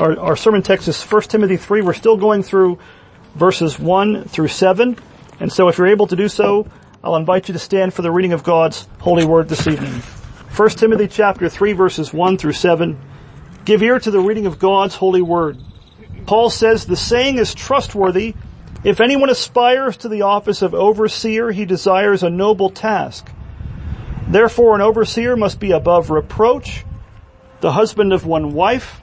our, our sermon text is 1 Timothy 3. We're still going through verses 1 through 7. And so if you're able to do so, I'll invite you to stand for the reading of God's holy word this evening. 1 Timothy chapter 3 verses 1 through 7. Give ear to the reading of God's holy word. Paul says the saying is trustworthy. If anyone aspires to the office of overseer, he desires a noble task. Therefore an overseer must be above reproach, the husband of one wife,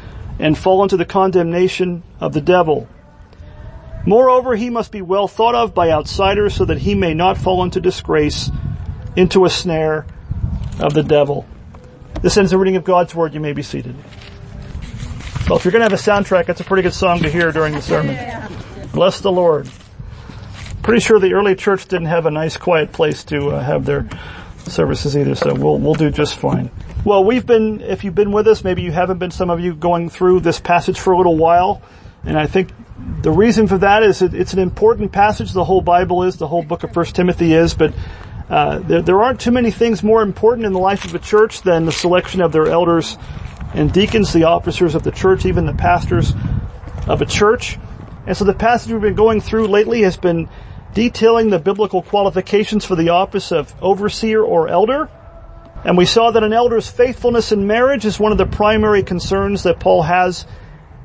and fall into the condemnation of the devil. Moreover, he must be well thought of by outsiders so that he may not fall into disgrace, into a snare of the devil. This ends the reading of God's Word. You may be seated. Well, if you're going to have a soundtrack, that's a pretty good song to hear during the sermon. Bless the Lord. Pretty sure the early church didn't have a nice quiet place to uh, have their services either, so we'll, we'll do just fine. Well, we've been, if you've been with us, maybe you haven't been, some of you going through this passage for a little while, and I think the reason for that is it, it's an important passage. The whole Bible is, the whole book of First Timothy is, but uh, there, there aren't too many things more important in the life of a church than the selection of their elders and deacons, the officers of the church, even the pastors of a church. And so the passage we've been going through lately has been detailing the biblical qualifications for the office of overseer or elder. And we saw that an elder's faithfulness in marriage is one of the primary concerns that Paul has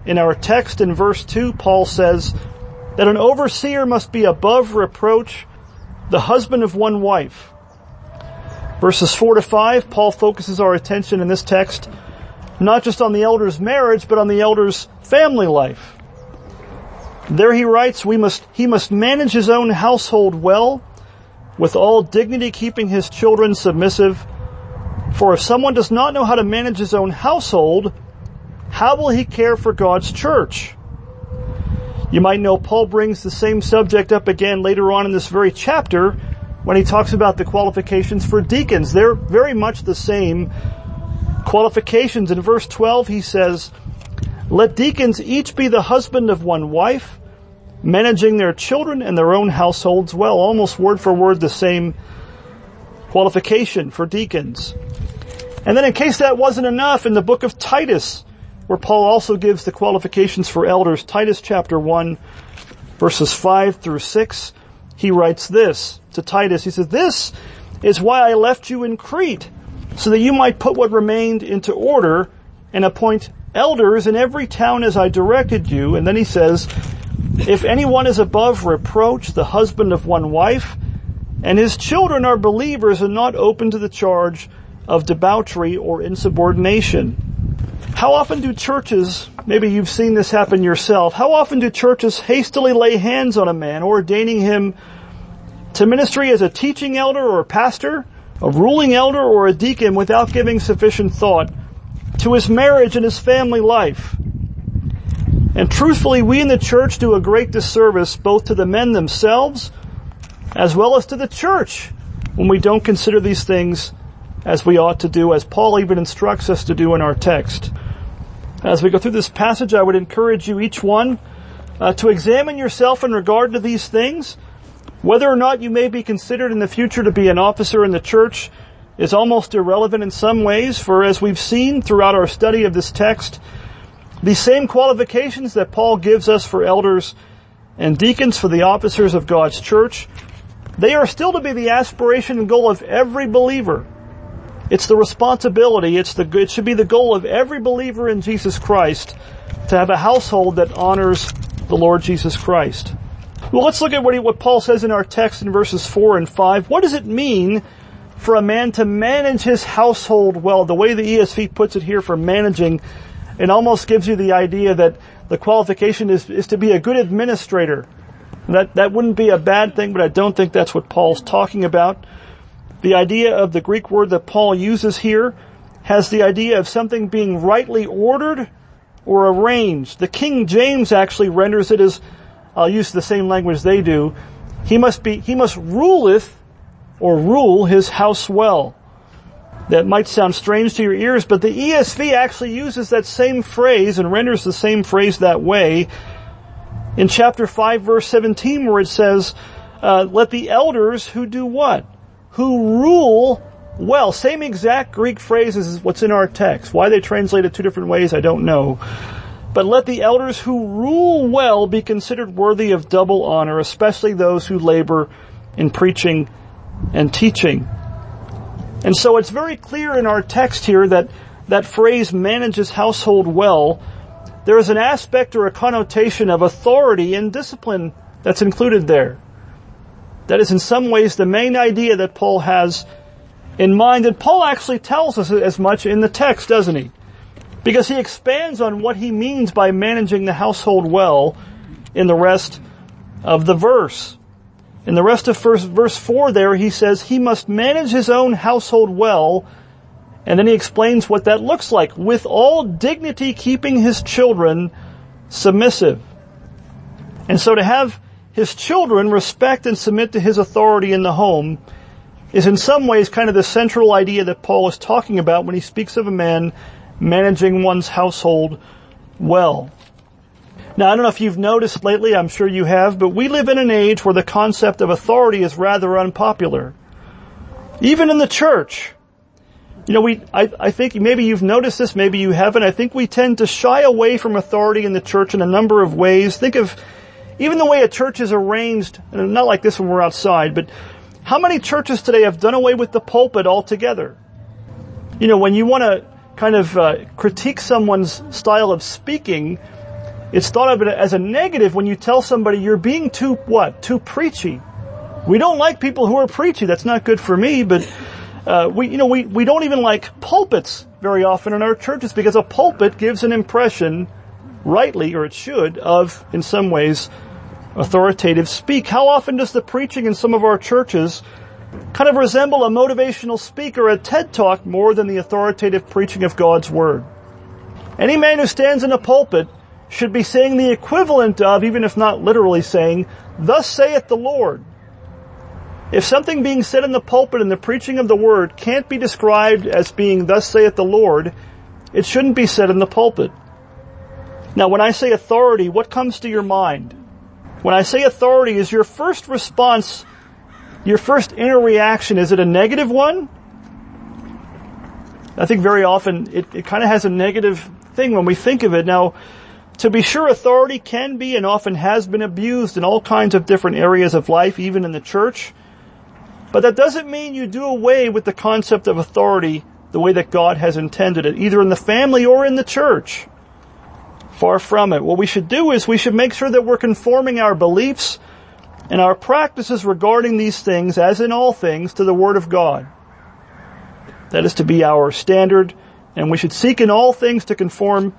in our text in verse 2. Paul says that an overseer must be above reproach, the husband of one wife. Verses 4 to 5, Paul focuses our attention in this text not just on the elder's marriage, but on the elder's family life. There he writes, we must, he must manage his own household well, with all dignity keeping his children submissive. For if someone does not know how to manage his own household, how will he care for God's church? You might know Paul brings the same subject up again later on in this very chapter when he talks about the qualifications for deacons. They're very much the same qualifications. In verse 12 he says, let deacons each be the husband of one wife, managing their children and their own households well. Almost word for word the same qualification for deacons. And then in case that wasn't enough, in the book of Titus, where Paul also gives the qualifications for elders, Titus chapter 1, verses 5 through 6, he writes this to Titus. He says, This is why I left you in Crete, so that you might put what remained into order and appoint elders in every town as I directed you. And then he says, if anyone is above reproach, the husband of one wife, and his children are believers and not open to the charge of debauchery or insubordination. How often do churches, maybe you've seen this happen yourself, how often do churches hastily lay hands on a man, ordaining him to ministry as a teaching elder or a pastor, a ruling elder or a deacon without giving sufficient thought to his marriage and his family life. And truthfully, we in the church do a great disservice both to the men themselves as well as to the church when we don't consider these things as we ought to do, as Paul even instructs us to do in our text. As we go through this passage, I would encourage you, each one, uh, to examine yourself in regard to these things, whether or not you may be considered in the future to be an officer in the church is almost irrelevant in some ways, for as we've seen throughout our study of this text, the same qualifications that Paul gives us for elders and deacons for the officers of God's church, they are still to be the aspiration and goal of every believer. It's the responsibility, it's the, it should be the goal of every believer in Jesus Christ to have a household that honors the Lord Jesus Christ. Well, let's look at what, he, what Paul says in our text in verses 4 and 5. What does it mean for a man to manage his household well. The way the ESV puts it here for managing, it almost gives you the idea that the qualification is, is to be a good administrator. That, that wouldn't be a bad thing, but I don't think that's what Paul's talking about. The idea of the Greek word that Paul uses here has the idea of something being rightly ordered or arranged. The King James actually renders it as, I'll use the same language they do, he must be, he must ruleth or rule his house well. That might sound strange to your ears, but the ESV actually uses that same phrase and renders the same phrase that way in chapter 5 verse 17 where it says, uh, let the elders who do what? Who rule well. Same exact Greek phrase as what's in our text. Why they translate it two different ways, I don't know. But let the elders who rule well be considered worthy of double honor, especially those who labor in preaching and teaching. And so it's very clear in our text here that that phrase manages household well. There is an aspect or a connotation of authority and discipline that's included there. That is in some ways the main idea that Paul has in mind. And Paul actually tells us as much in the text, doesn't he? Because he expands on what he means by managing the household well in the rest of the verse. In the rest of verse, verse 4 there, he says he must manage his own household well, and then he explains what that looks like, with all dignity keeping his children submissive. And so to have his children respect and submit to his authority in the home is in some ways kind of the central idea that Paul is talking about when he speaks of a man managing one's household well. Now, I don't know if you've noticed lately, I'm sure you have, but we live in an age where the concept of authority is rather unpopular. Even in the church. You know, we, I, I think maybe you've noticed this, maybe you haven't. I think we tend to shy away from authority in the church in a number of ways. Think of even the way a church is arranged, not like this when we're outside, but how many churches today have done away with the pulpit altogether? You know, when you want to kind of uh, critique someone's style of speaking, it's thought of as a negative when you tell somebody you're being too, what, too preachy. We don't like people who are preachy. That's not good for me, but, uh, we, you know, we, we don't even like pulpits very often in our churches because a pulpit gives an impression, rightly, or it should, of, in some ways, authoritative speak. How often does the preaching in some of our churches kind of resemble a motivational speaker, a TED talk more than the authoritative preaching of God's Word? Any man who stands in a pulpit should be saying the equivalent of, even if not literally saying, thus saith the Lord. If something being said in the pulpit in the preaching of the word can't be described as being thus saith the Lord, it shouldn't be said in the pulpit. Now when I say authority, what comes to your mind? When I say authority, is your first response, your first inner reaction, is it a negative one? I think very often it, it kind of has a negative thing when we think of it. Now, to be sure, authority can be and often has been abused in all kinds of different areas of life, even in the church. But that doesn't mean you do away with the concept of authority the way that God has intended it, either in the family or in the church. Far from it. What we should do is we should make sure that we're conforming our beliefs and our practices regarding these things, as in all things, to the Word of God. That is to be our standard, and we should seek in all things to conform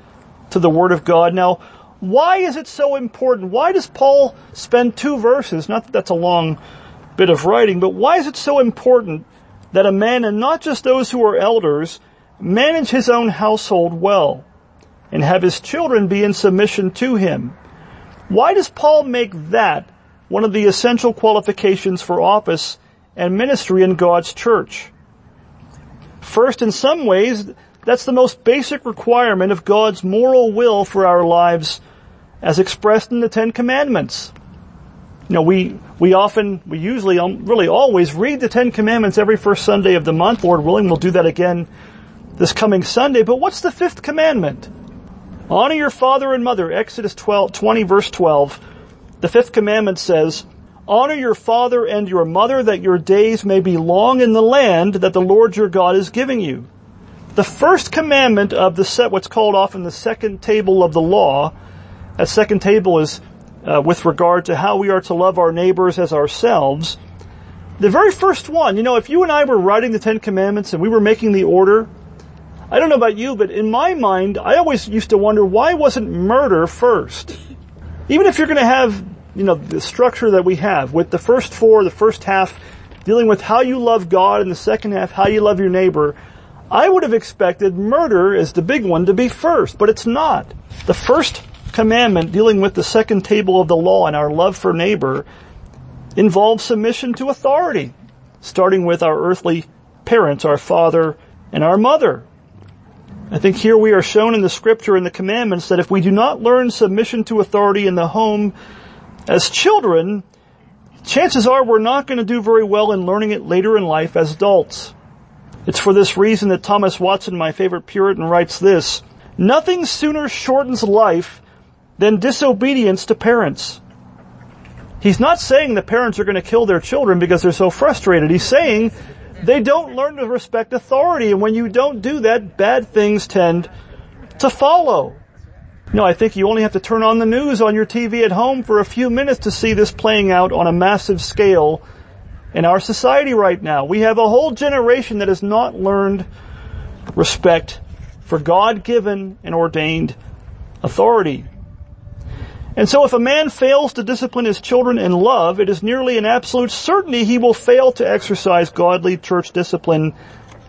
to the Word of God. Now, why is it so important? Why does Paul spend two verses, not that that's a long bit of writing, but why is it so important that a man, and not just those who are elders, manage his own household well? And have his children be in submission to him. Why does Paul make that one of the essential qualifications for office and ministry in God's church? First, in some ways, that's the most basic requirement of God's moral will for our lives as expressed in the Ten Commandments. You know, we, we often, we usually, um, really always read the Ten Commandments every first Sunday of the month. Lord willing, we'll do that again this coming Sunday. But what's the fifth commandment? Honor your father and mother. Exodus 12, 20 verse 12. The fifth commandment says, Honor your father and your mother that your days may be long in the land that the Lord your God is giving you. The first commandment of the set, what's called often the second table of the law, that second table is uh, with regard to how we are to love our neighbors as ourselves. The very first one, you know, if you and I were writing the Ten Commandments and we were making the order, I don't know about you, but in my mind, I always used to wonder why wasn't murder first? Even if you're going to have, you know, the structure that we have with the first four, the first half dealing with how you love God and the second half how you love your neighbor, I would have expected murder as the big one to be first, but it's not. The first commandment dealing with the second table of the law and our love for neighbor involves submission to authority, starting with our earthly parents, our father and our mother. I think here we are shown in the scripture in the commandments that if we do not learn submission to authority in the home as children, chances are we're not going to do very well in learning it later in life as adults. It's for this reason that Thomas Watson, my favorite Puritan, writes this, Nothing sooner shortens life than disobedience to parents. He's not saying the parents are going to kill their children because they're so frustrated. He's saying they don't learn to respect authority and when you don't do that, bad things tend to follow. No, I think you only have to turn on the news on your TV at home for a few minutes to see this playing out on a massive scale in our society right now. We have a whole generation that has not learned respect for God-given and ordained authority. And so if a man fails to discipline his children in love, it is nearly an absolute certainty he will fail to exercise godly church discipline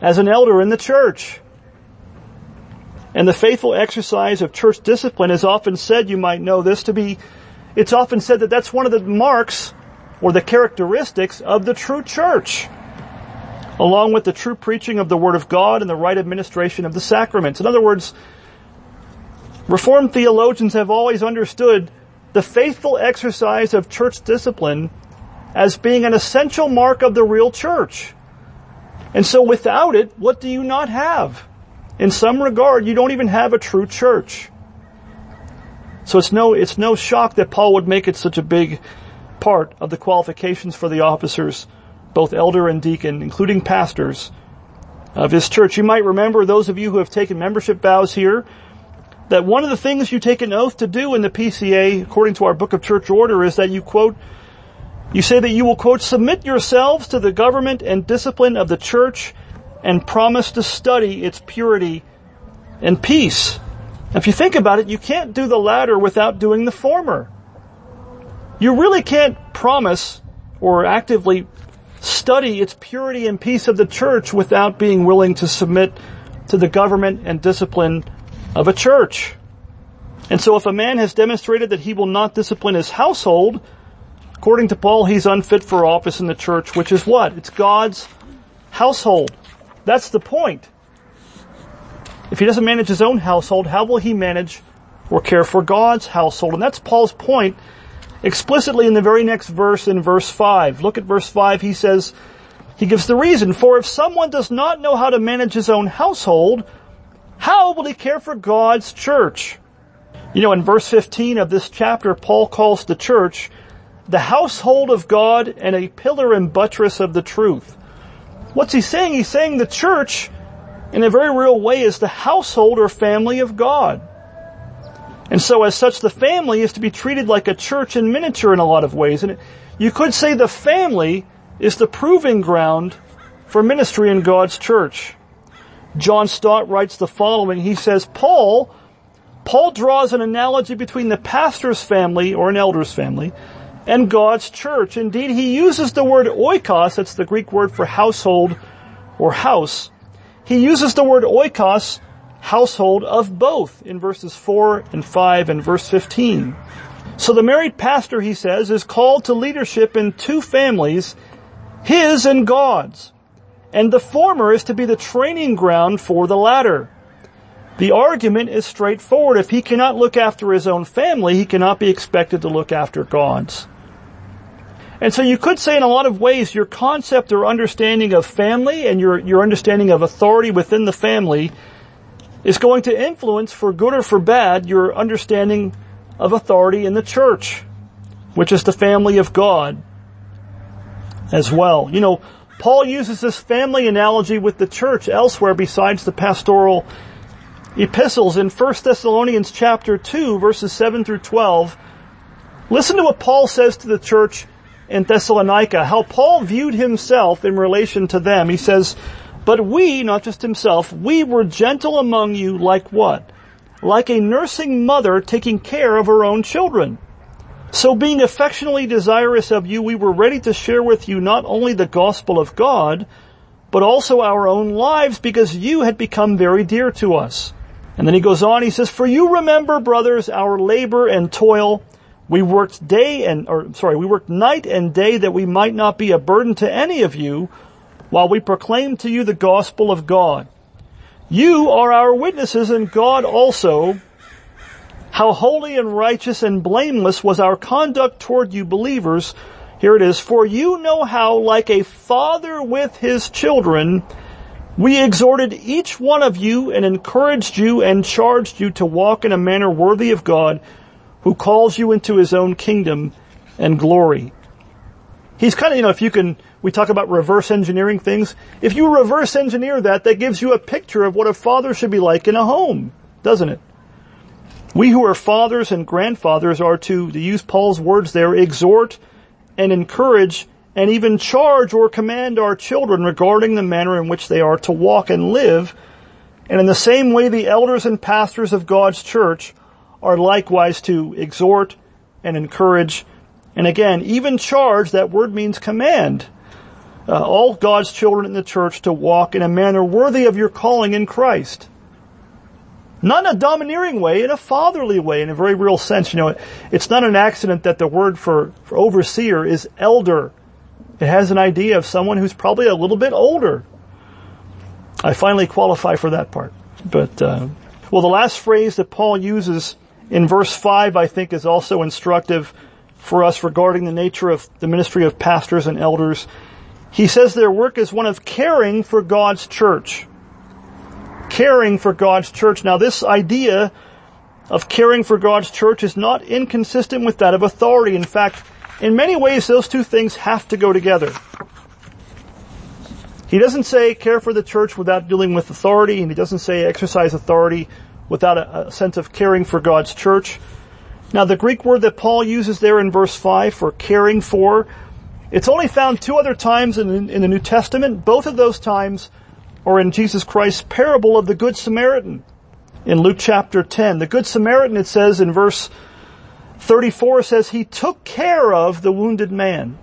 as an elder in the church. And the faithful exercise of church discipline is often said, you might know this, to be, it's often said that that's one of the marks or the characteristics of the true church, along with the true preaching of the Word of God and the right administration of the sacraments. In other words, Reformed theologians have always understood the faithful exercise of church discipline as being an essential mark of the real church. And so without it, what do you not have? In some regard, you don't even have a true church. So it's no, it's no shock that Paul would make it such a big part of the qualifications for the officers, both elder and deacon, including pastors of his church. You might remember those of you who have taken membership vows here, that one of the things you take an oath to do in the PCA, according to our book of church order, is that you quote, you say that you will quote, submit yourselves to the government and discipline of the church and promise to study its purity and peace. If you think about it, you can't do the latter without doing the former. You really can't promise or actively study its purity and peace of the church without being willing to submit to the government and discipline of a church. And so if a man has demonstrated that he will not discipline his household, according to Paul, he's unfit for office in the church, which is what? It's God's household. That's the point. If he doesn't manage his own household, how will he manage or care for God's household? And that's Paul's point explicitly in the very next verse in verse 5. Look at verse 5. He says, he gives the reason, for if someone does not know how to manage his own household, how will he care for God's church? You know, in verse 15 of this chapter, Paul calls the church the household of God and a pillar and buttress of the truth. What's he saying? He's saying the church, in a very real way, is the household or family of God. And so as such, the family is to be treated like a church in miniature in a lot of ways. And you could say the family is the proving ground for ministry in God's church. John Stott writes the following. He says, Paul, Paul draws an analogy between the pastor's family or an elder's family and God's church. Indeed, he uses the word oikos, that's the Greek word for household or house. He uses the word oikos household of both in verses 4 and 5 and verse 15. So the married pastor, he says, is called to leadership in two families, his and God's. And the former is to be the training ground for the latter. The argument is straightforward. If he cannot look after his own family, he cannot be expected to look after God's. And so you could say in a lot of ways your concept or understanding of family and your, your understanding of authority within the family is going to influence, for good or for bad, your understanding of authority in the church, which is the family of God as well. You know, Paul uses this family analogy with the church elsewhere besides the pastoral epistles in 1 Thessalonians chapter 2 verses 7 through 12. Listen to what Paul says to the church in Thessalonica, how Paul viewed himself in relation to them. He says, but we, not just himself, we were gentle among you like what? Like a nursing mother taking care of her own children. So being affectionately desirous of you, we were ready to share with you not only the gospel of God, but also our own lives because you had become very dear to us. And then he goes on, he says, for you remember, brothers, our labor and toil. We worked day and, or sorry, we worked night and day that we might not be a burden to any of you while we proclaim to you the gospel of God. You are our witnesses and God also how holy and righteous and blameless was our conduct toward you believers here it is, for you know how, like a father with his children, we exhorted each one of you and encouraged you and charged you to walk in a manner worthy of God, who calls you into his own kingdom and glory. He's kind of, you know, if you can, we talk about reverse engineering things. If you reverse engineer that, that gives you a picture of what a father should be like in a home, doesn't it? We who are fathers and grandfathers are to, to use Paul's words there, exhort and encourage and even charge or command our children regarding the manner in which they are to walk and live. And in the same way, the elders and pastors of God's church are likewise to exhort and encourage and again, even charge, that word means command, uh, all God's children in the church to walk in a manner worthy of your calling in Christ. Not in a domineering way, in a fatherly way, in a very real sense. You know, it's not an accident that the word for, for overseer is elder. It has an idea of someone who's probably a little bit older. I finally qualify for that part. But, uh, well, the last phrase that Paul uses in verse 5, I think, is also instructive for us regarding the nature of the ministry of pastors and elders. He says their work is one of caring for God's church caring for God's church. Now this idea of caring for God's church is not inconsistent with that of authority. In fact, in many ways those two things have to go together. He doesn't say care for the church without dealing with authority, and he doesn't say exercise authority without a, a sense of caring for God's church. Now the Greek word that Paul uses there in verse 5 for caring for, it's only found two other times in, in the New Testament. Both of those times or in Jesus Christ's parable of the Good Samaritan in Luke chapter 10. The Good Samaritan, it says in verse 34 says he took care of the wounded man.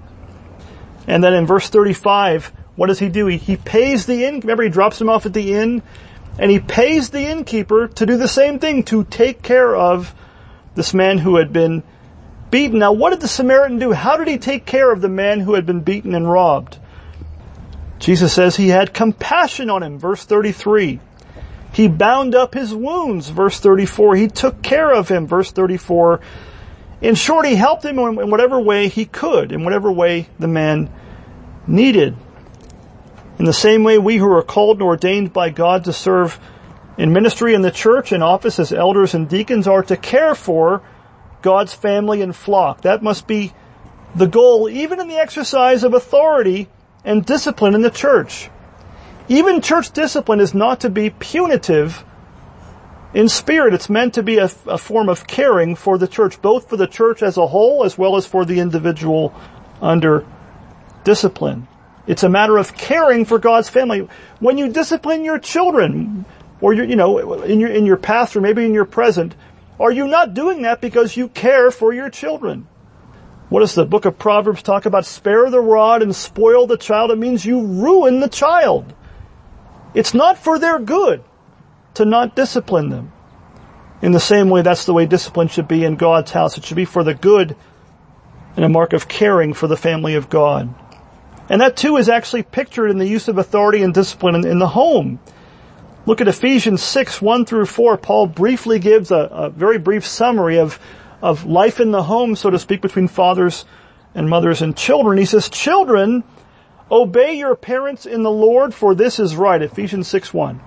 And then in verse 35, what does he do? He, he pays the inn, remember he drops him off at the inn, and he pays the innkeeper to do the same thing, to take care of this man who had been beaten. Now what did the Samaritan do? How did he take care of the man who had been beaten and robbed? Jesus says he had compassion on him, verse 33. He bound up his wounds, verse 34. He took care of him, verse 34. In short, he helped him in whatever way he could, in whatever way the man needed. In the same way, we who are called and ordained by God to serve in ministry in the church and office as elders and deacons are to care for God's family and flock. That must be the goal, even in the exercise of authority and discipline in the church. Even church discipline is not to be punitive in spirit. It's meant to be a, a, form of caring for the church, both for the church as a whole as well as for the individual under discipline. It's a matter of caring for God's family. When you discipline your children, or you you know, in your, in your past or maybe in your present, are you not doing that because you care for your children? What does the book of Proverbs talk about? Spare the rod and spoil the child. It means you ruin the child. It's not for their good to not discipline them. In the same way, that's the way discipline should be in God's house. It should be for the good and a mark of caring for the family of God. And that too is actually pictured in the use of authority and discipline in, in the home. Look at Ephesians 6, 1 through 4. Paul briefly gives a, a very brief summary of of life in the home, so to speak, between fathers and mothers and children. He says, children, obey your parents in the Lord, for this is right. Ephesians 6 1.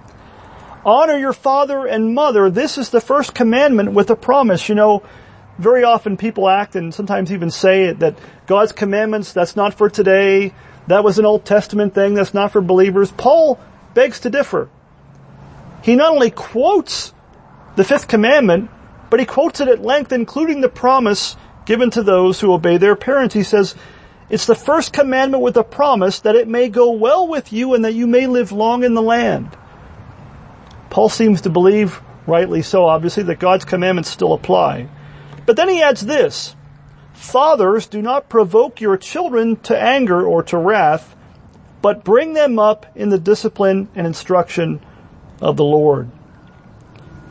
Honor your father and mother. This is the first commandment with a promise. You know, very often people act and sometimes even say it that God's commandments, that's not for today. That was an Old Testament thing. That's not for believers. Paul begs to differ. He not only quotes the fifth commandment, but he quotes it at length, including the promise given to those who obey their parents. He says, it's the first commandment with a promise that it may go well with you and that you may live long in the land. Paul seems to believe, rightly so obviously, that God's commandments still apply. But then he adds this, Fathers, do not provoke your children to anger or to wrath, but bring them up in the discipline and instruction of the Lord.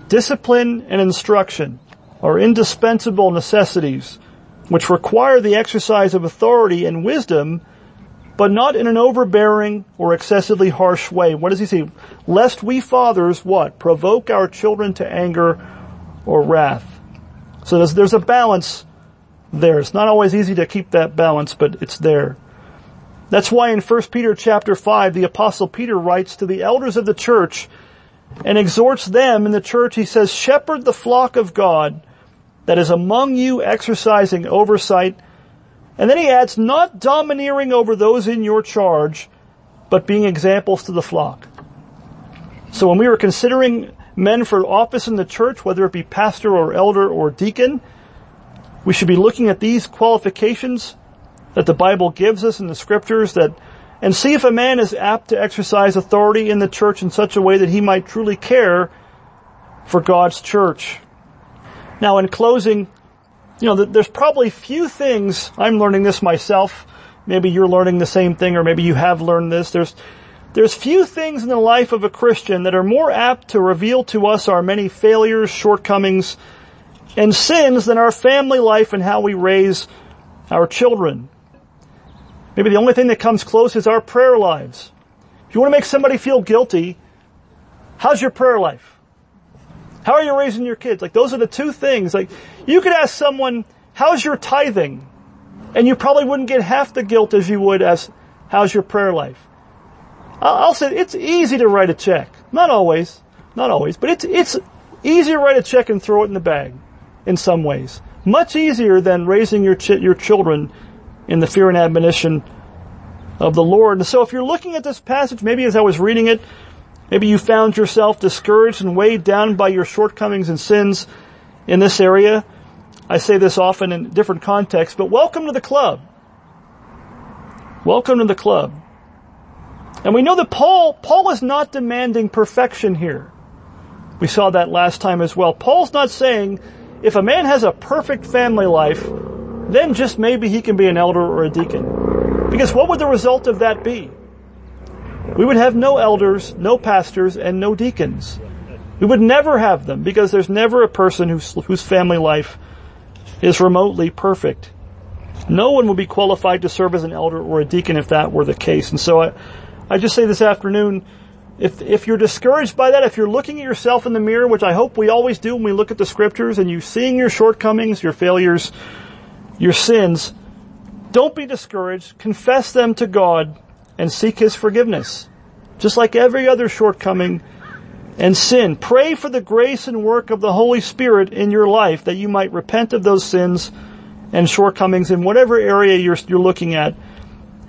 Discipline and instruction are indispensable necessities which require the exercise of authority and wisdom, but not in an overbearing or excessively harsh way. What does he say? Lest we fathers, what? Provoke our children to anger or wrath. So there's, there's a balance there. It's not always easy to keep that balance, but it's there. That's why in 1 Peter chapter 5, the apostle Peter writes to the elders of the church and exhorts them in the church. He says, shepherd the flock of God that is among you exercising oversight. And then he adds, not domineering over those in your charge, but being examples to the flock. So when we were considering men for office in the church, whether it be pastor or elder or deacon, we should be looking at these qualifications that the Bible gives us in the scriptures that, and see if a man is apt to exercise authority in the church in such a way that he might truly care for God's church. Now in closing, you know, there's probably few things, I'm learning this myself, maybe you're learning the same thing or maybe you have learned this, there's, there's few things in the life of a Christian that are more apt to reveal to us our many failures, shortcomings, and sins than our family life and how we raise our children. Maybe the only thing that comes close is our prayer lives. If you want to make somebody feel guilty, how's your prayer life? How are you raising your kids? Like those are the two things. Like you could ask someone, how's your tithing? And you probably wouldn't get half the guilt as you would as, how's your prayer life? I'll say it's easy to write a check. Not always. Not always. But it's, it's easy to write a check and throw it in the bag in some ways. Much easier than raising your, ch- your children in the fear and admonition of the Lord. And so if you're looking at this passage, maybe as I was reading it, Maybe you found yourself discouraged and weighed down by your shortcomings and sins in this area. I say this often in different contexts, but welcome to the club. Welcome to the club. And we know that Paul, Paul is not demanding perfection here. We saw that last time as well. Paul's not saying if a man has a perfect family life, then just maybe he can be an elder or a deacon. Because what would the result of that be? We would have no elders, no pastors, and no deacons. We would never have them because there's never a person whose, whose family life is remotely perfect. No one would be qualified to serve as an elder or a deacon if that were the case. And so I, I just say this afternoon, if, if you're discouraged by that, if you're looking at yourself in the mirror, which I hope we always do when we look at the scriptures and you seeing your shortcomings, your failures, your sins, don't be discouraged. Confess them to God and seek His forgiveness. Just like every other shortcoming and sin. Pray for the grace and work of the Holy Spirit in your life that you might repent of those sins and shortcomings in whatever area you're, you're looking at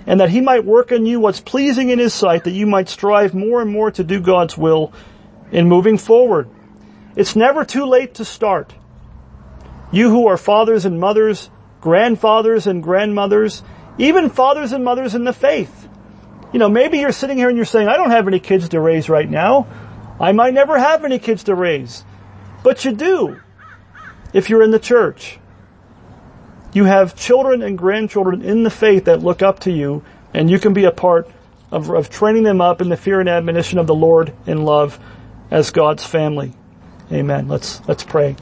and that He might work in you what's pleasing in His sight that you might strive more and more to do God's will in moving forward. It's never too late to start. You who are fathers and mothers, grandfathers and grandmothers, even fathers and mothers in the faith, you know, maybe you're sitting here and you're saying, I don't have any kids to raise right now. I might never have any kids to raise. But you do. If you're in the church. You have children and grandchildren in the faith that look up to you and you can be a part of, of training them up in the fear and admonition of the Lord in love as God's family. Amen. Let's, let's pray.